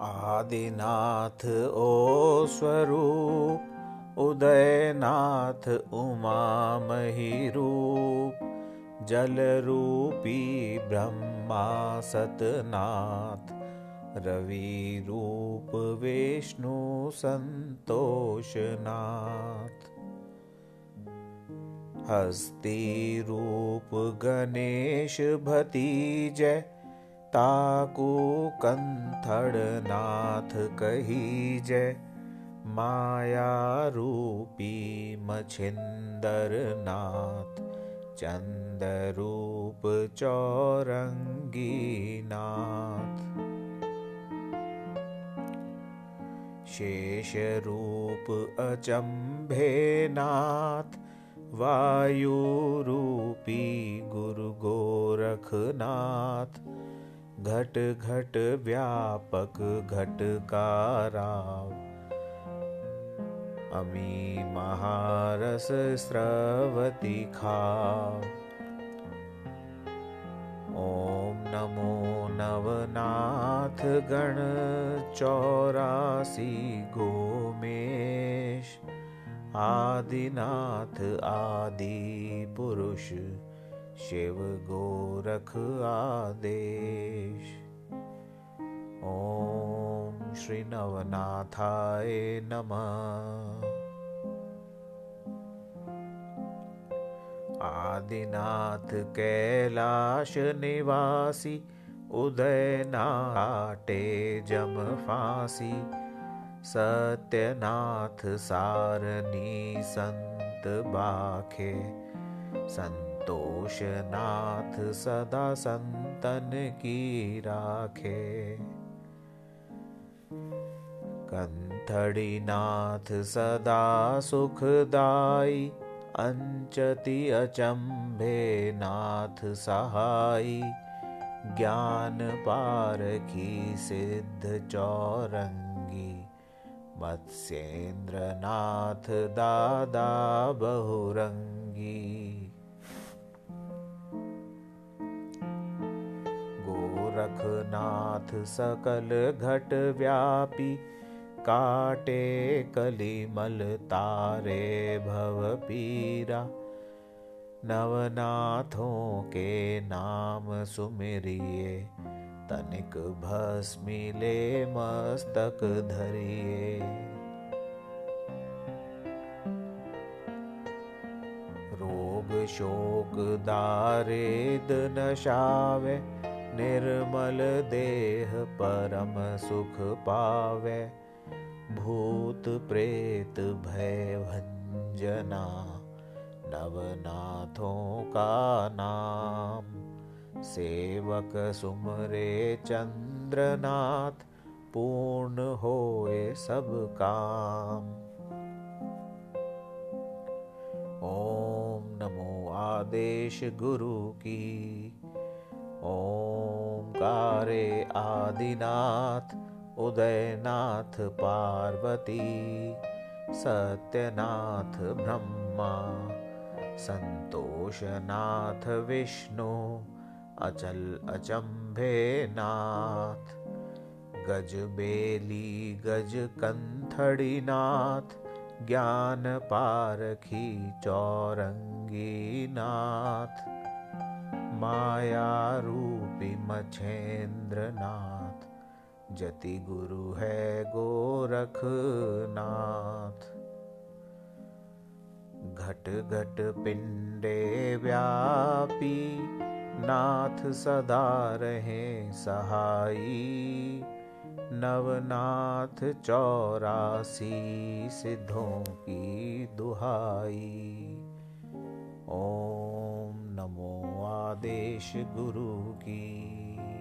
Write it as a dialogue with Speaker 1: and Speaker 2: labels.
Speaker 1: आदिनाथ ओ स्वरूप उदयनाथ उमामहिरूप जलरूपी ब्रह्मा सतनाथ रविरूप विष्णु सन्तोषनाथ हस्तिरूप गणेश भतीजय कुकण्ठडनाथ कही जय। माया मायापी मच्छिन्दरनाथ चन्दरूप चौरङ्गीनाथ शेषरूप अचम्भेनाथ वायुरूपी गुरुगोरखनाथ घट घट व्यापक घट काराव अमी महारस स्रवती खाव ओम नमो नवनाथ गण चौरासी गोमेश। आदिनाथ आदि पुरुष शिव गोरख आदेश। ओम श्री नवनाथाय नमः। आदिनाथ कैलाश निवासी उदयनाटे जम फांसी सत्यनाथ संत बाखे संत संतोषनाथ सदा संतन की राखे। कंथड़ी नाथ सदा सुखदाई, अंचति अचंभे नाथ सहाई। ज्ञान पारखी सिद्ध चौरंगी मत्स्येन्द्र नाथ दादा बहुरंगी। रखनाथ सकल घट व्यापी, काटे कलिमल तारे भव पीरा। नवनाथों के नाम सुमिरिए तनिक भस्मिले मस्तक धरिए रोग शोक दारेद नशावे निर्मल देह परम सुख पावे। भूत प्रेत भय भंजना, नवनाथों का नाम। सेवक सुमरे चंद्रनाथ, पूर्ण होए सब काम। ओम नमो आदेश गुरु की ओंकारे आदिनाथ, उदयनाथ पार्वती, सत्यनाथ ब्रह्मा, संतोषनाथ विष्णु, अचल अचंभे नाथ गज बेली गज कंथड़ी नाथ ज्ञान पारखी चौरंगी नाथ। माया रूपी मछेंद्रनाथ जति गुरु है गोरखनाथ। घट घट पिंडे व्यापी, नाथ सदा रहे सहाई नवनाथ चौरासी, सिद्धों की दुहाई। ओम नमो आदेश गुरु की।